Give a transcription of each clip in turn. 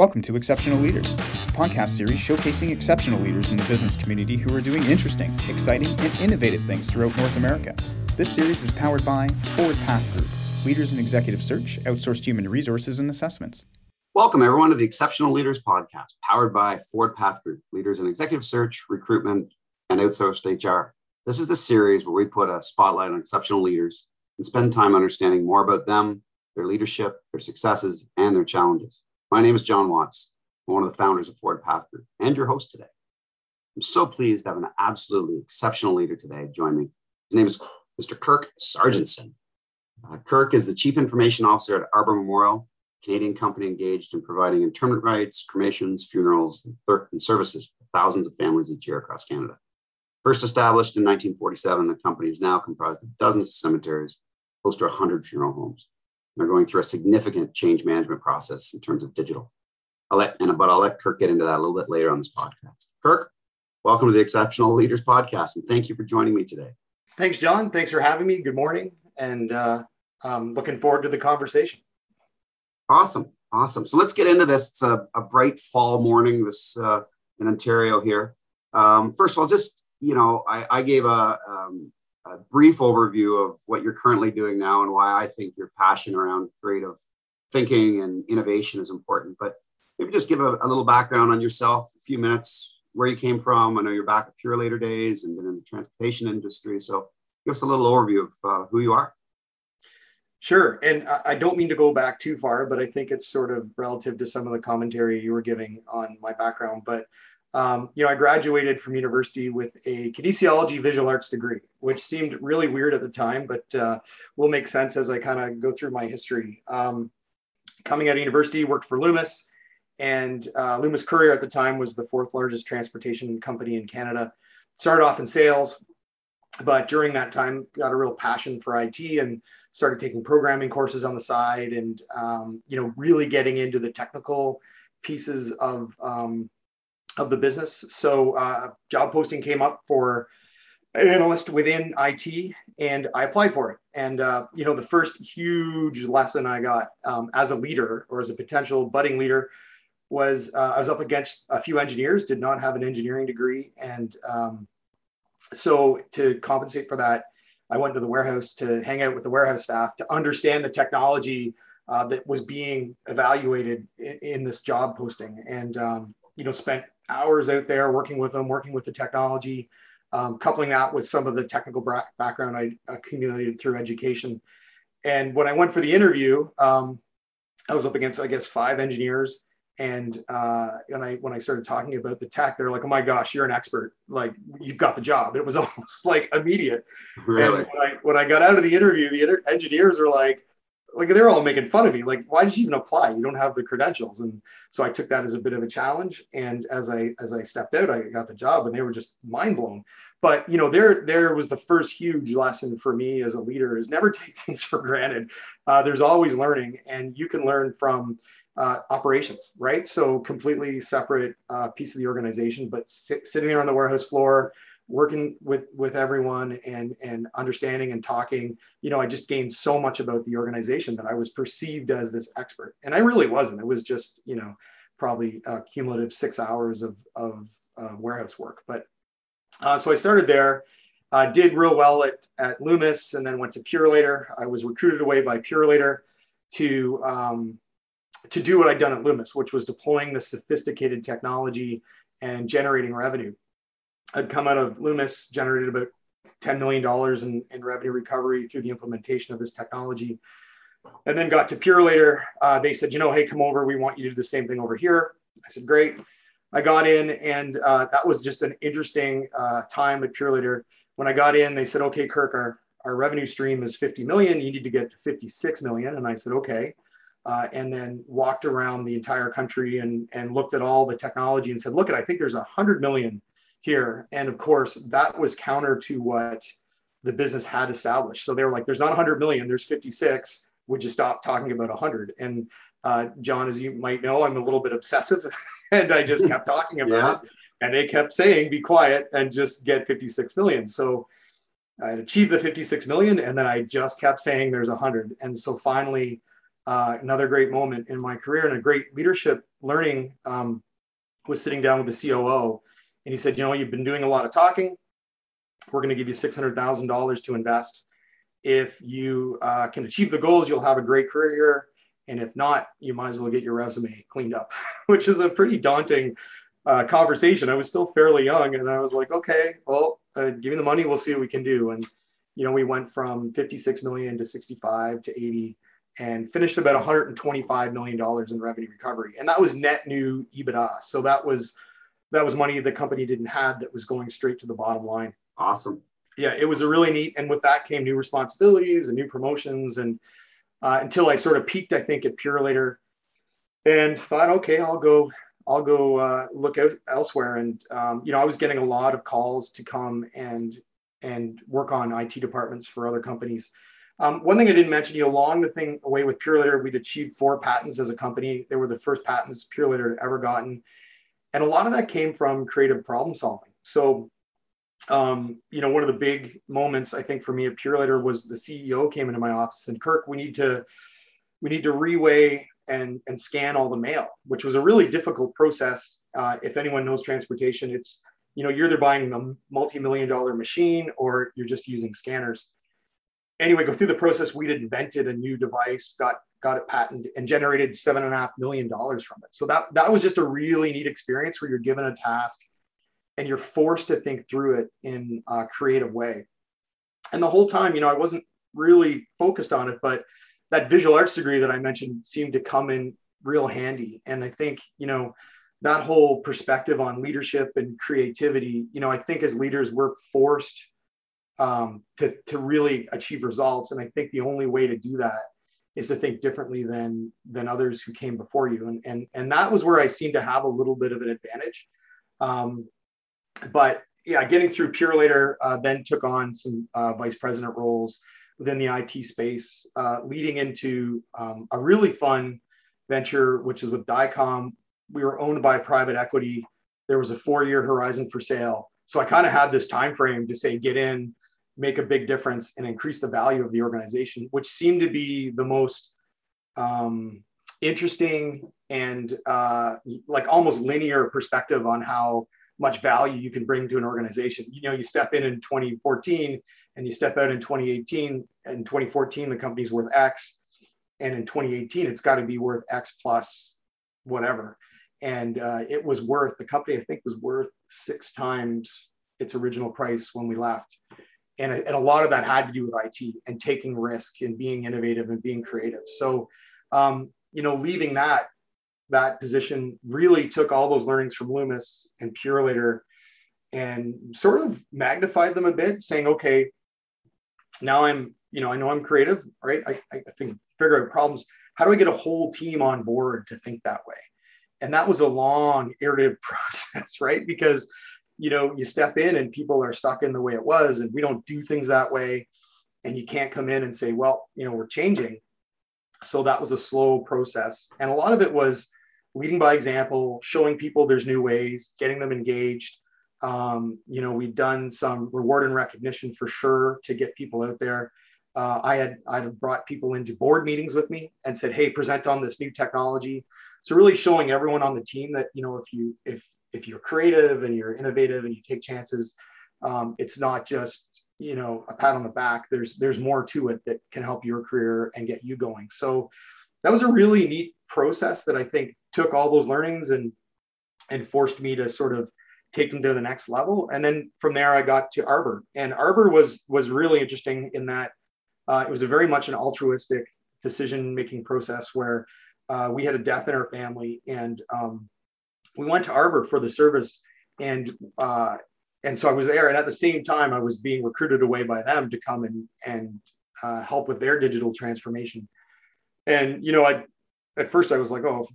Welcome to Exceptional Leaders, a podcast series showcasing exceptional leaders in the business community who are doing interesting, exciting, and innovative things throughout North America. This series is powered by Forward Path Group, leaders in executive search, outsourced human resources, and assessments. Welcome, everyone, to the Exceptional Leaders Podcast, powered by Forward Path Group, leaders in executive search, recruitment, and outsourced HR. This is the series where we put a spotlight on exceptional leaders and spend time understanding more about them, their leadership, their successes, and their challenges. My name is John Watts, I'm one of the founders of Forward Path Group and your host today. I'm so pleased to have an absolutely exceptional leader today join me. His name is Mr. Kirk Serjeantson. Uh, Kirk is the Chief Information Officer at Arbour Memorial, Canadian company engaged in providing interment rights, cremations, funerals, and, and services to thousands of families each year across Canada. First established in 1947, the company is now comprised of dozens of cemeteries, close to 100 funeral homes. They're going through a significant change management process in terms of digital. I'll let, and, but I'll let Kirk get into that a little bit later on this podcast. Kirk, welcome to the Exceptional Leaders Podcast, and thank you for joining me today. Thanks, John. Thanks for having me. Good morning, and uh, I'm looking forward to the conversation. Awesome, awesome. So let's get into this. It's a, a bright fall morning this uh, in Ontario here. Um, first of all, just you know, I, I gave a, um, a brief overview of what you're currently doing now and why I think your passion around creative thinking and innovation is important. But maybe just give a, a, little background on yourself, a few minutes, where you came from. I know you're back at Purolator days and been in the transportation industry. So give us a little overview of uh, who you are. Sure. And I don't mean to go back too far, but I think it's sort of relative to some of the commentary you were giving on my background. But um, you know, I graduated from university with a kinesiology visual arts degree, which seemed really weird at the time, but uh, will make sense as I kind of go through my history. Um, coming out of university, worked for Loomis, and uh, Loomis Courier at the time was the fourth largest transportation company in Canada. Started off in sales, but during that time, got a real passion for IT and started taking programming courses on the side, and um, you know, really getting into the technical pieces of um, of the business. So uh, job posting came up for an analyst within IT, and I applied for it. And uh, you know, the first huge lesson I got um, as a leader or as a potential budding leader was uh, I was up against a few engineers, did not have an engineering degree, and um, so to compensate for that, I went to the warehouse to hang out with the warehouse staff to understand the technology uh, that was being evaluated in, in this job posting, and um, you know, spent hours out there working with them, working with the technology, um, coupling that with some of the technical background I accumulated through education. And when I went for the interview, um, I was up against, I guess, five engineers. And uh, and I when I started talking about the tech, they're like, "Oh my gosh, you're an expert! Like you've got the job." It was almost like immediate. Really? And when I when I got out of the interview, the inter- engineers were like, like they're all making fun of me. Like why did you even apply? You don't have the credentials. And so i took that as a bit of a challenge. And as i as i stepped out i got the job and they were just mind blown. But you know there there was the first huge lesson for me as a leader is never take things for granted. Uh, there's always learning and you can learn from uh, operations right? So completely separate uh, piece of the organization but sit, sitting there on the warehouse floor working with with everyone and and understanding and talking you know i just gained so much about the organization that i was perceived as this expert. And i really wasn't. It was just you know probably a cumulative six hours of of uh, warehouse work. But uh, so i started there. Uh, did real well at, at loomis and then went to purolator i was recruited away by purolator to um, to do what i'd done at loomis which was deploying the sophisticated technology and generating revenue I'd come out of Loomis, generated about $10 million in, in revenue recovery through the implementation of this technology. And then got to Purolator. Uh, they said, you know, hey, come over. We want you to do the same thing over here. I said, great. I got in, and uh, that was just an interesting uh, time at Purolator. When I got in, they said, okay, Kirk, our, our revenue stream is 50 million. You need to get to 56 million. And I said, okay. Uh, and then walked around the entire country and, and looked at all the technology and said, look, I think there's 100 million here. And of course, that was counter to what the business had established. So they were like, there's not 100 million, there's 56. Would you stop talking about 100? And uh, John, as you might know, I'm a little bit obsessive and I just kept talking about yeah. it. And they kept saying, be quiet and just get 56 million. So I achieved the 56 million and then I just kept saying there's 100. And so finally, uh, another great moment in my career and a great leadership learning um, was sitting down with the COO, and he said, "You know, you've been doing a lot of talking. We're going to give you six hundred thousand dollars to invest. If you uh, can achieve the goals, you'll have a great career. And if not, you might as well get your resume cleaned up, which is a pretty daunting uh, conversation. I was still fairly young, and I was like, okay, well, uh, give me the money, we'll see what we can do. And you know, we went from 56 million to 65 to 80, and finished about 125 million dollars in revenue recovery, and that was net new EBITDA. So that was that was money the company didn't have that was going straight to the bottom line. Awesome. Yeah, it was a really neat, and with that came new responsibilities and new promotions, and uh, until I sort of peaked, I think at Purolator, and thought, okay, I'll go I'll go uh, look out elsewhere. And um, you know, I was getting a lot of calls to come and and work on IT departments for other companies. Um, one thing I didn't mention, you know, along the thing away with Purolator, we'd achieved four patents as a company. They were the first patents Purolator had ever gotten, and a lot of that came from creative problem solving. So, um, you know, one of the big moments I think for me at Purolator was the CEO came into my office and Kirk, we need to we need to reweigh and, and scan all the mail, which was a really difficult process. Uh, if anyone knows transportation, it's, you know, you're either buying a multi-million dollar machine or you're just using scanners. Anyway, go through the process. We'd invented a new device, got got it patented, and generated seven and a half million dollars from it. So that that was just a really neat experience where you're given a task and you're forced to think through it in a creative way. And the whole time, you know, I wasn't really focused on it, but that visual arts degree that I mentioned seemed to come in real handy. And I think, you know, that whole perspective on leadership and creativity, you know, I think as leaders, we're forced um, to, to really achieve results. And I think the only way to do that is to think differently than than others who came before you. And and and that was where I seemed to have a little bit of an advantage. Um, but yeah, getting through Purolator, uh, then took on some uh, vice president roles within the IT space, uh, leading into um, a really fun venture, which is with Dicom. We were owned by private equity. There was a four-year horizon for sale. So I kind of had this time frame to say, get in, make a big difference, and increase the value of the organization, which seemed to be the most um, interesting and uh, like almost linear perspective on how much value you can bring to an organization. You know, you step in in 2014 and you step out in 2018. In 2014, the company's worth X, and in 2018, it's got to be worth X plus whatever. And uh, it was worth the company. I think was worth six times its original price when we left. And, and a lot of that had to do with IT and taking risk and being innovative and being creative. So, um, you know, leaving that that position really took all those learnings from Loomis and Purolator and sort of magnified them a bit, saying, okay, now I'm, you know, I know I'm creative, right? I, I think figure out problems. How do I get a whole team on board to think that way? And that was a long, iterative process, right? Because, you know, you step in and people are stuck in the way it was, and we don't do things that way. And you can't come in and say, well, you know, we're changing. So that was a slow process. And a lot of it was, leading by example, showing people there's new ways, getting them engaged. Um, you know, we've done some reward and recognition for sure to get people out there. Uh, I had I had brought people into board meetings with me and said, "Hey, present on this new technology." So really showing everyone on the team that you know if you if if you're creative and you're innovative and you take chances, um, it's not just you know a pat on the back. There's there's more to it that can help your career and get you going. So that was a really neat process that I think took all those learnings and and forced me to sort of take them to the next level. And then from there, I got to Arbour, and Arbour was was really interesting in that uh, it was a very much an altruistic decision making process where uh, we had a death in our family, and um, we went to Arbour for the service, and uh, and so I was there, and at the same time, I was being recruited away by them to come and and uh, help with their digital transformation. And you know, I at first I was like, oh,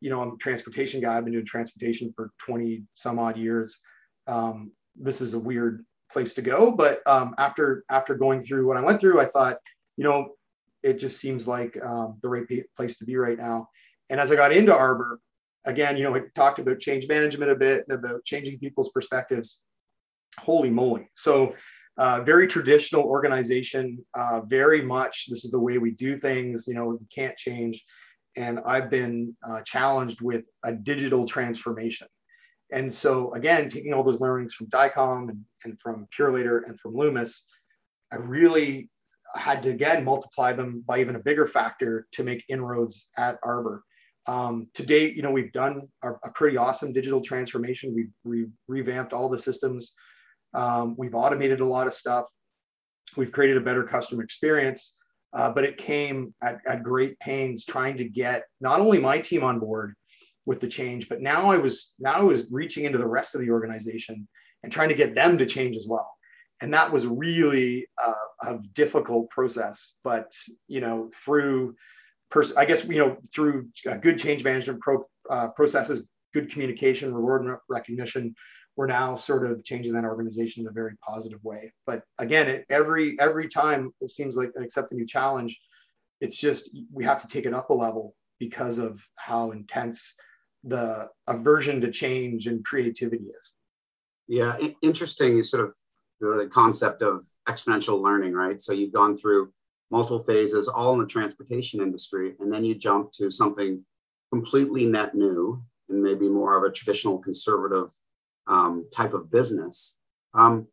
you know, I'm a transportation guy. I've been doing transportation for 20 some odd years. Um, this is a weird place to go. But um, after after going through what I went through, I thought, you know, it just seems like um, the right place to be right now. And as I got into Arbour, again, you know, we talked about change management a bit and about changing people's perspectives. Holy moly! So uh, very traditional organization, uh, very much this is the way we do things. You know, we can't change and I've been uh, challenged with a digital transformation. And so, again, taking all those learnings from Dicom and, and from Purolator and from Loomis, I really had to again multiply them by even a bigger factor to make inroads at Arbour. Um, to date, you know, we've done a, a pretty awesome digital transformation. We've, we've revamped all the systems. Um, we've automated a lot of stuff. We've created a better customer experience, uh, but it came at, at great pains trying to get not only my team on board with the change, but now I was now I was reaching into the rest of the organization and trying to get them to change as well and that was really uh, a difficult process but you know through pers- i guess you know through good change management pro- uh, processes good communication reward recognition we're now sort of changing that organization in a very positive way but again it, every every time it seems like accept a new challenge it's just we have to take it up a level because of how intense the aversion to change and creativity is yeah interesting sort of the concept of exponential learning, right? So you've gone through multiple phases, all in the transportation industry, and then you jump to something completely net new and maybe more of a traditional conservative um, type of business. Um,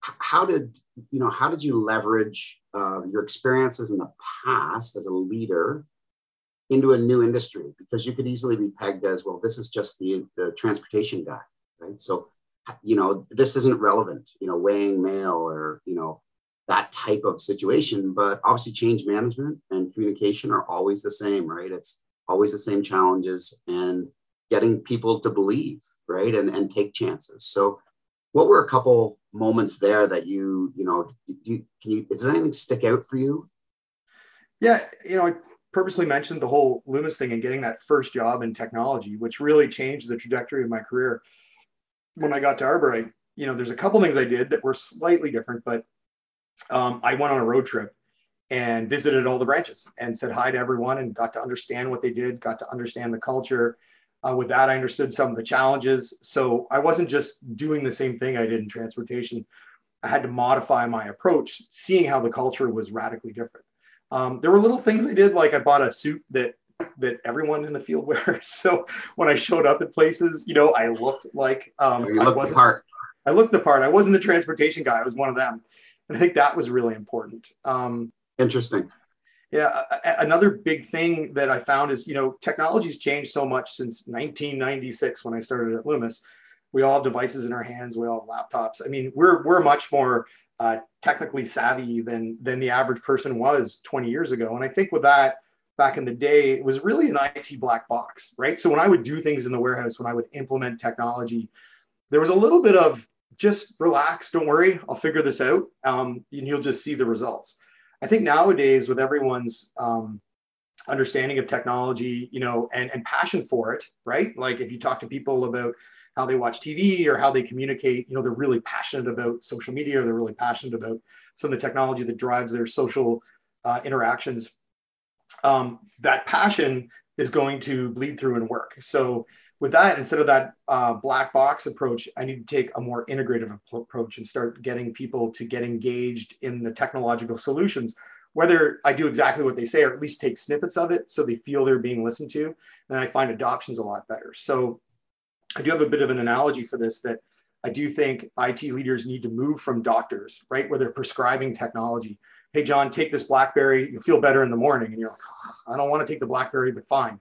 how did you know? How did you leverage uh, your experiences in the past as a leader into a new industry? Because you could easily be pegged as well. This is just the the transportation guy, right? So you know, this isn't relevant, you know, weighing mail or, you know, that type of situation. But obviously, change management and communication are always the same, right? It's always the same challenges and getting people to believe, right? And, and take chances. So, what were a couple moments there that you, you know, you, can you, does anything stick out for you? Yeah, you know, I purposely mentioned the whole Loomis thing and getting that first job in technology, which really changed the trajectory of my career when I got to Arbour, I, you know, there's a couple things I did that were slightly different, but um, I went on a road trip and visited all the branches and said hi to everyone and got to understand what they did, got to understand the culture. Uh, with that, I understood some of the challenges. So I wasn't just doing the same thing I did in transportation. I had to modify my approach, seeing how the culture was radically different. Um, there were little things I did, like I bought a suit that that everyone in the field wears. So when I showed up at places, you know, I looked like um, you looked the part. I looked the part. I wasn't the transportation guy. I was one of them, and I think that was really important. Um, Interesting. Yeah, another big thing that I found is you know technology's changed so much since 1996 when I started at Loomis. We all have devices in our hands. We all have laptops. I mean, we're we're much more uh, technically savvy than than the average person was 20 years ago. And I think with that, back in the day, it was really an IT black box, right? So when I would do things in the warehouse, when I would implement technology, there was a little bit of just relax, don't worry, I'll figure this out, um, and you'll just see the results. I think nowadays, with everyone's um, understanding of technology, you know, and, and passion for it, right? Like if you talk to people about how they watch TV or how they communicate, you know, they're really passionate about social media or they're really passionate about some of the technology that drives their social uh, interactions um, that passion is going to bleed through and work. So with that, instead of that uh, black box approach, I need to take a more integrative approach and start getting people to get engaged in the technological solutions, whether I do exactly what they say or at least take snippets of it so they feel they're being listened to. Then I find adoption's a lot better. So I do have a bit of an analogy for this that I do think IT leaders need to move from doctors, right, where they're prescribing technology hey, John, take this Blackberry, you'll feel better in the morning. And you're like, oh, I don't want to take the Blackberry, but fine.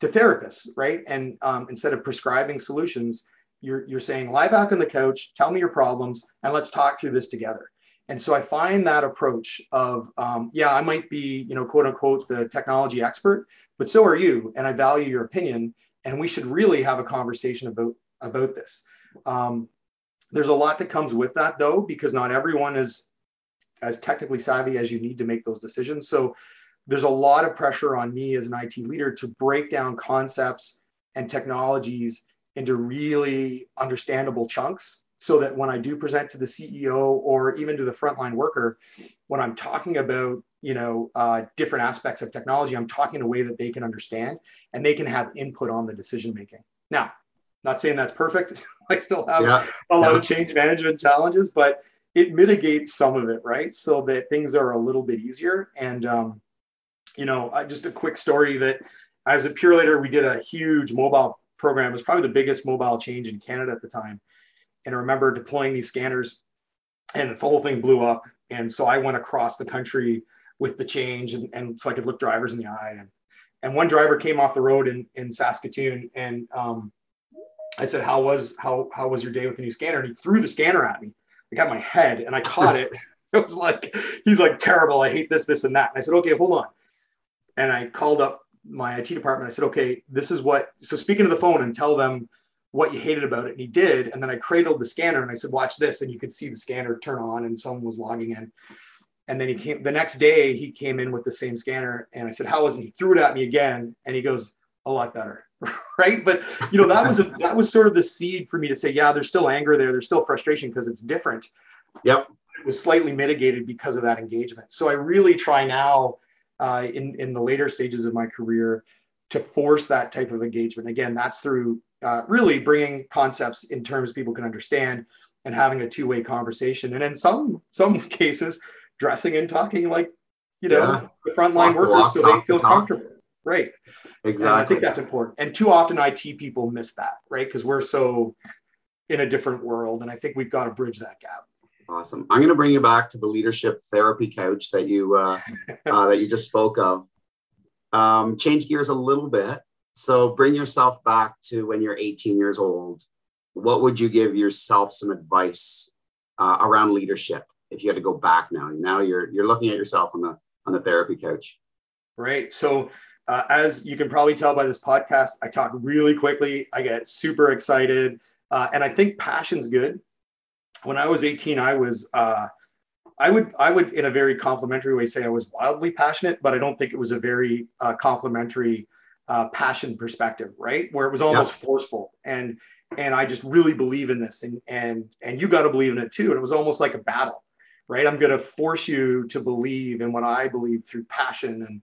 To therapists, right? And um, instead of prescribing solutions, you're, you're saying, lie back on the couch, tell me your problems, and let's talk through this together. And so I find that approach of, um, yeah, I might be, you know, quote unquote, the technology expert, but so are you, and I value your opinion, and we should really have a conversation about about this. Um, there's a lot that comes with that, though, because not everyone is as technically savvy as you need to make those decisions. So there's a lot of pressure on me as an IT leader to break down concepts and technologies into really understandable chunks so that when I do present to the CEO or even to the frontline worker, when I'm talking about you know uh, different aspects of technology, I'm talking in a way that they can understand and they can have input on the decision making. Now, not saying that's perfect. I still have yeah. a lot yeah. of change management challenges, but it mitigates some of it, right? So that things are a little bit easier. And um, you know, just a quick story that as a Purolator, we did a huge mobile program. It was probably the biggest mobile change in Canada at the time. And I remember deploying these scanners and the whole thing blew up. And so I went across the country with the change and, and so I could look drivers in the eye. And, and one driver came off the road in, in Saskatoon and um, I said, how was, how, how was your day with the new scanner? And he threw the scanner at me. I got my head and I caught it. It was like, he's like, terrible. I hate this, this, and that. And I said, okay, hold on. And I called up my IT department. I said, okay, this is what, so speaking to the phone and tell them what you hated about it. And he did. And then I cradled the scanner and I said, watch this. And you could see the scanner turn on and someone was logging in. And then he came the next day, he came in with the same scanner. And I said, how was it? He threw it at me again. And he goes, a lot better. right. But you know, that was a, that was sort of the seed for me to say, yeah, there's still anger there. There's still frustration because it's different. Yep. It was slightly mitigated because of that engagement. So I really try now uh, in, in the later stages of my career to force that type of engagement. Again, that's through uh, really bringing concepts in terms people can understand and having a two-way conversation. And in some some cases, dressing and talking like you know yeah. the frontline workers walk, so they feel the comfortable. Right. Exactly. And I think that's important. And too often IT people miss that, right? Because we're so in a different world. And I think we've got to bridge that gap. Awesome. I'm going to bring you back to the leadership therapy couch that you uh, uh, that you just spoke of. Um, change gears a little bit. So bring yourself back to when you're 18 years old. What would you give yourself some advice uh, around leadership if you had to go back now? Now you're you're looking at yourself on the on the therapy couch. Right. So uh, as you can probably tell by this podcast, I talk really quickly. I get super excited, uh, and I think passion's good when I was 18, I was uh, I would I would in a very complimentary way say I was wildly passionate, but I don't think it was a very uh, complimentary uh, passion perspective, right? Where it was almost yeah. forceful and and I just really believe in this and and and you got to believe in it too. And it was almost like a battle, right? I'm going to force you to believe in what I believe through passion and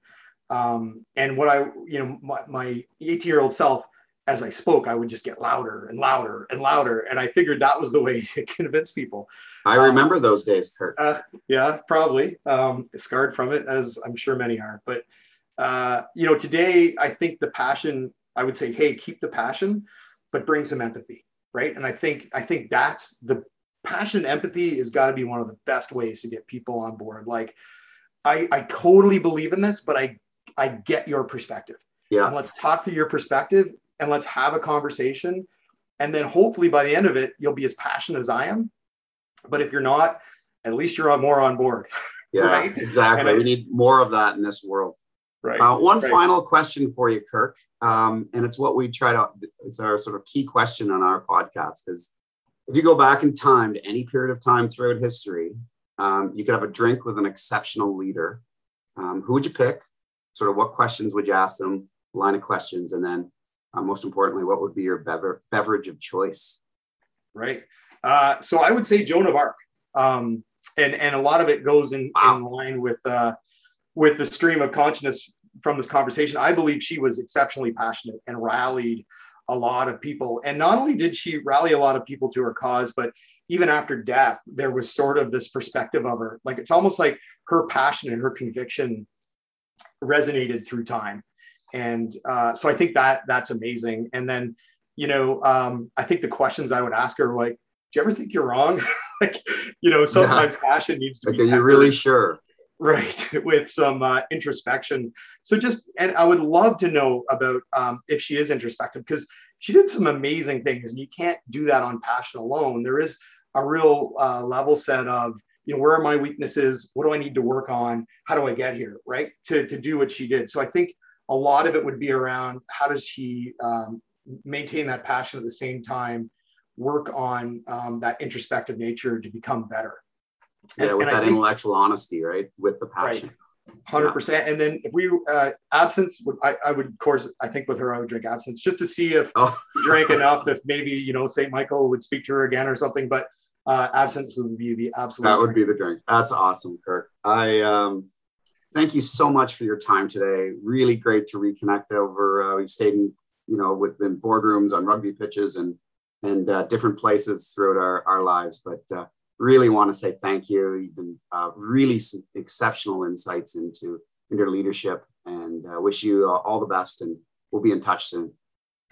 um, and what I you know my, my 18 year old self as I spoke, I would just get louder and louder and louder. And I figured that was the way to convince people. I remember um, those days, Kurt. Uh, yeah, probably um, scarred from it, as I'm sure many are. But, uh, you know, today I think the passion, I would say, hey, keep the passion, but bring some empathy, right? And I think, I think that's the passion empathy has got to be one of the best ways to get people on board. Like, I, I totally believe in this, but I, I get your perspective. Yeah. And let's talk through your perspective and let's have a conversation. And then hopefully by the end of it, you'll be as passionate as I am. But if you're not, at least you're on more on board. Yeah, right? exactly. we need more of that in this world. Right. Uh, one right. final question for you, Kirk, um, and it's what we try to. It's our sort of key question on our podcast is: if you go back in time to any period of time throughout history, um, you could have a drink with an exceptional leader. Um, who would you pick? Sort of what questions would you ask them? Line of questions, and then uh, most importantly, what would be your bever- beverage of choice? Right. Uh, so I would say Joan of Arc. Um, and, and a lot of it goes in, wow. in line with, uh, with the stream of consciousness from this conversation. I believe she was exceptionally passionate and rallied a lot of people. And not only did she rally a lot of people to her cause, but even after death, there was sort of this perspective of her. Like it's almost like her passion and her conviction resonated through time and uh, so I think that that's amazing. And then, you know, um, I think the questions I would ask her like, "Do you ever think you're wrong?" like, you know, sometimes yeah. passion needs to like, be. Are you really sure? Right, with some uh, introspection. So just, and I would love to know about um, if she is introspective because she did some amazing things, and you can't do that on passion alone. There is a real uh, level set of you know where are my weaknesses what do i need to work on how do i get here right to, to do what she did so i think a lot of it would be around how does he um, maintain that passion at the same time work on um, that introspective nature to become better yeah and, with and that think, intellectual honesty right with the passion right. 100% yeah. and then if we uh, absinthe I, I would of course i think with her i would drink absinthe just to see if oh. drank enough if maybe you know st michael would speak to her again or something but uh, absinthe would be the absolute that would drink. be the drink that's awesome kirk i um thank you so much for your time today. Really great to reconnect over. Uh, we've stayed in, you know, within boardrooms on rugby pitches and and uh, different places throughout our, our lives. But uh, really want to say thank you. You've been uh, really exceptional insights into into leadership and uh, wish you all the best. And we'll be in touch soon.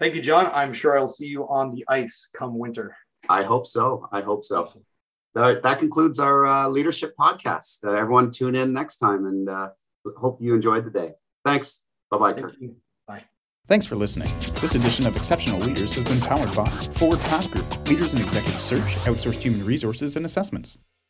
Thank you, John. I'm sure I'll see you on the ice come winter. I hope so. I hope so. Awesome. That, that concludes our uh, leadership podcast. Uh, everyone tune in next time and uh, hope you enjoyed the day. Thanks. Bye-bye, Kirk. You. Bye. Thanks for listening. This edition of Exceptional Leaders has been powered by Forward Path Group, leaders in executive search, outsourced human resources, and assessments.